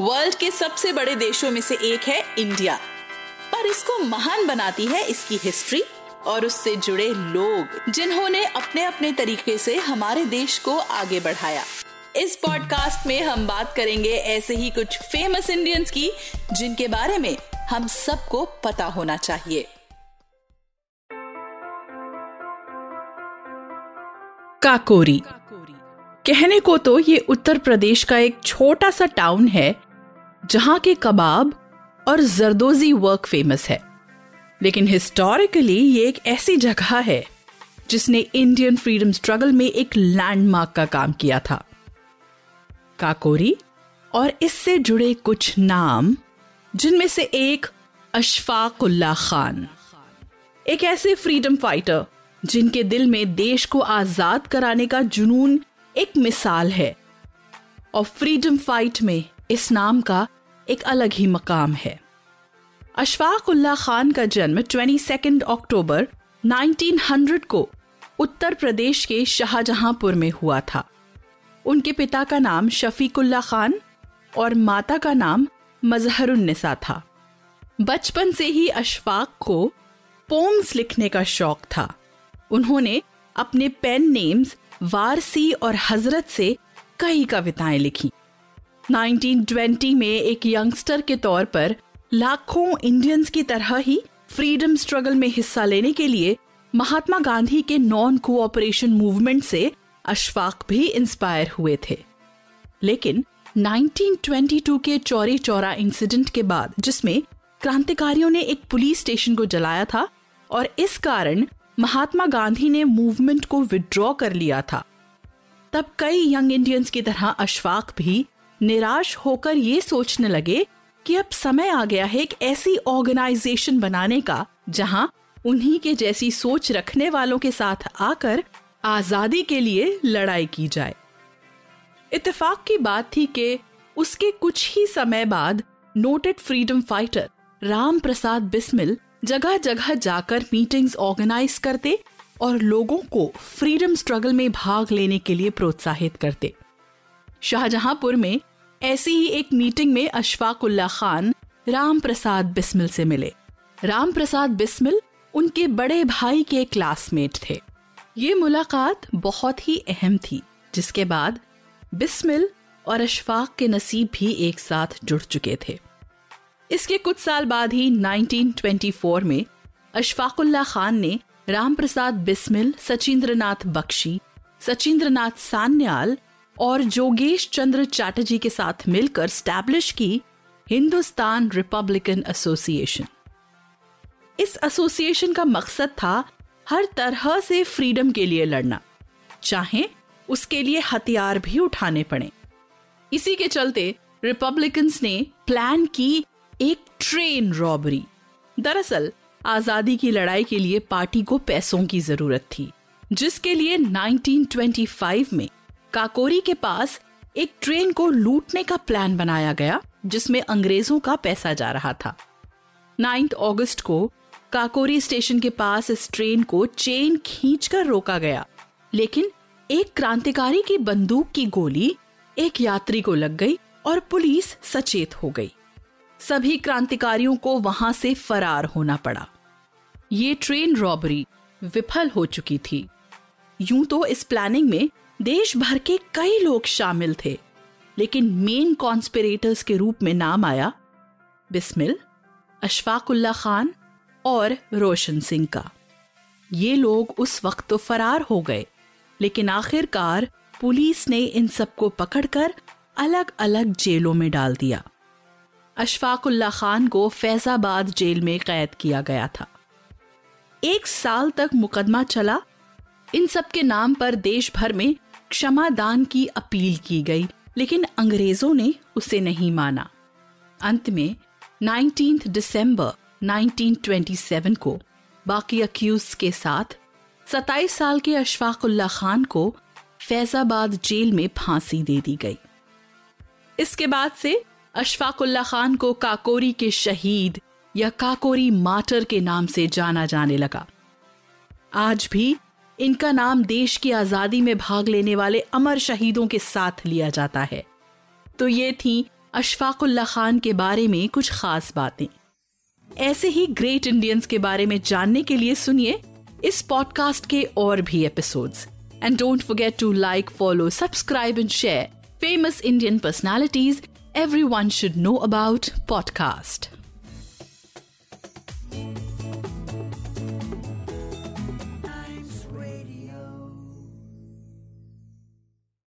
World के सबसे बड़े देशों में से एक है इंडिया। पर इसको महान बनाती है इसकी हिस्ट्री और उससे जुड़े लोग, जिन्होंने अपने अपने तरीके से हमारे देश को आगे बढ़ाया। इस पॉडकास्ट में हम बात करेंगे ऐसे ही कुछ फ़ेमस इंडियंस की, जिनके बारे में हम सबको पता होना चाहिए। काकोरी। कहने को तो ये उत्तर प्रदेश का एक छोटा सा टाउन है जहाँ के कबाब और जरदोजी वर्क फ़ेमस है। लेकिन हिस्टोरिकली ये एक ऐसी जगह है, जिसने इंडियन फ्रीडम स्ट्रगल में एक लैंडमार्क का काम किया था। काकोरी और इससे जुड़े कुछ नाम, जिनमें से एक अशफाकुल्ला खान, एक ऐसे फ्रीडम फाइटर जिनके दिल में देश को आज़ाद कराने का जुनून एक मिसाल है। और फ्रीडम फाइट में इस नाम का एक अलग ही मकाम है। अशफाक उल्ला खान का जन्म 22 अक्टूबर 1900 को उत्तर प्रदेश के शाहजहांपुर में हुआ था। उनके पिता का नाम शफीकुल्ला खान और माता का नाम मजहरुन्निसा था। बचपन से ही अशफाक को पोम्स लिखने का शौक था। उन्होंने अपने पेन नेम्स वारसी और हज़रत से कई कविताएँ लिखी। 1920 में एक यंगस्टर के तौर पर लाखों इंडियंस की तरह ही फ्रीडम स्ट्रगल में हिस्सा लेने के लिए महात्मा गांधी के नॉन कोऑपरेशन मूवमेंट से अशफाक भी इंस्पायर हुए थे। लेकिन 1922 के चौरी चौरा इंसिडेंट के बाद, जिसमें क्रांतिकारियों ने एक पुलिस स्टेशन को जलाया था और इस कारण महात्मा गांधी ने मूवमेंट को विड्रॉ कर लिया था। तब कई यंग इंडियंस की तरह अशफाक भी निराश होकर ये सोचने लगे कि अब समय आ गया है एक ऐसी ऑर्गेनाइजेशन बनाने का, जहाँ उन्हीं के जैसी सोच रखने वालों के साथ आकर आज़ादी के लिए लड़ाई की जाए। इत्तेफाक की बात थी कि उसके कुछ ही समय बाद noted freedom fighter Ram Prasad Bismil जगह जगह जाकर मीटिंग्स ऑर्गेनाइज करते और लोगों को फ्रीडम स्ट्रगल में भाग लेने के लिए प्रोत्साहित करते। शाहजहांपुर में ऐसी ही एक मीटिंग में अशफाक उल्ला खान राम प्रसाद बिस्मिल से मिले। राम प्रसाद बिस्मिल उनके बड़े भाई के क्लासमेट थे। ये मुलाकात बहुत ही अहम थी, जिसके बाद बिस्मिल और अशफाक के नसीब भी एक साथ जुड़ चुके थे। इसके कुछ साल बाद ही 1924 में अशफाकुल्ला खान ने राम प्रसाद बिस्मिल सचिंद्रनाथ बख्शी, सचिंद्रनाथ सान्याल और जोगेश चंद्र चैटर्जी के साथ मिलकर स्टैब्लिश की हिंदुस्तान रिपब्लिकन एसोसिएशन। इस एसोसिएशन का मकसद था हर तरह से फ्रीडम के लिए लड़ना। चाहे उसके लिए हथियार भी उठाने पड़े। इसी के चलते रिपब्लिकन्स ने प्लान की एक ट्रेन रॉबरी। दरअसल, आज़ादी की लड़ाई के लिए पार्टी को पैसों की ज़रूरत थी, जिसके लिए 1925 में काकोरी के पास एक ट्रेन को लूटने का प्लान बनाया गया, जिसमें अंग्रेज़ों का पैसा जा रहा था। 9 अगस्त को काकोरी स्टेशन के पास इस ट्रेन को चेन खींचकर रोका गया, लेकिन एक क्रांतिकारी की बंदूक की गोली एक यात्री को लग गई और पुलिस सचेत हो गई। सभी क्रांतिकारियों को वहाँ से फरार होना पड़ा। ये ट्रेन रॉबरी विफल हो चुकी थी। यूँ तो इस प्लानिंग में देश भर के कई लोग शामिल थे, लेकिन मेन कॉन्स्पिरेटर्स के रूप में नाम आया बिस्मिल, अशफाकुल्ला खान और रोशन सिंह का। ये लोग उस वक्त तो फरार हो गए, लेकिन आखिरकार पुलिस ने इन सबको पकड़कर अलग अलग जेलों में डाल दिया। अशफाकुल्ला खान को फैजाबाद जेल में कैद किया गया था। एक साल तक मुकदमा चला। इन सब के नाम पर देश भर में क्षमा दान की अपील की गई, लेकिन अंग्रेज़ों ने उसे नहीं माना। अंत में 19 दिसंबर 1927 को बाकी अक्यूज के साथ 27 साल के अशफाकुल्ला खान को फैजाबाद जेल में फांसी दे दी गई। इसके बाद से अशफाकुल्ला खान को काकोरी के शहीद या काकोरी माटर के नाम से जाना जाने लगा। आज भी इनका नाम देश की आज़ादी में भाग लेने वाले अमर शहीदों के साथ लिया जाता है। तो ये थी अशफाकुल्ला खान के बारे में कुछ खास बातें। ऐसे ही ग्रेट इंडियंस के बारे में जानने के लिए सुनिए इस पॉडकास्ट के और भी episodes. And don't forget to like follow subscribe and share famous Indian personalities everyone should know about podcast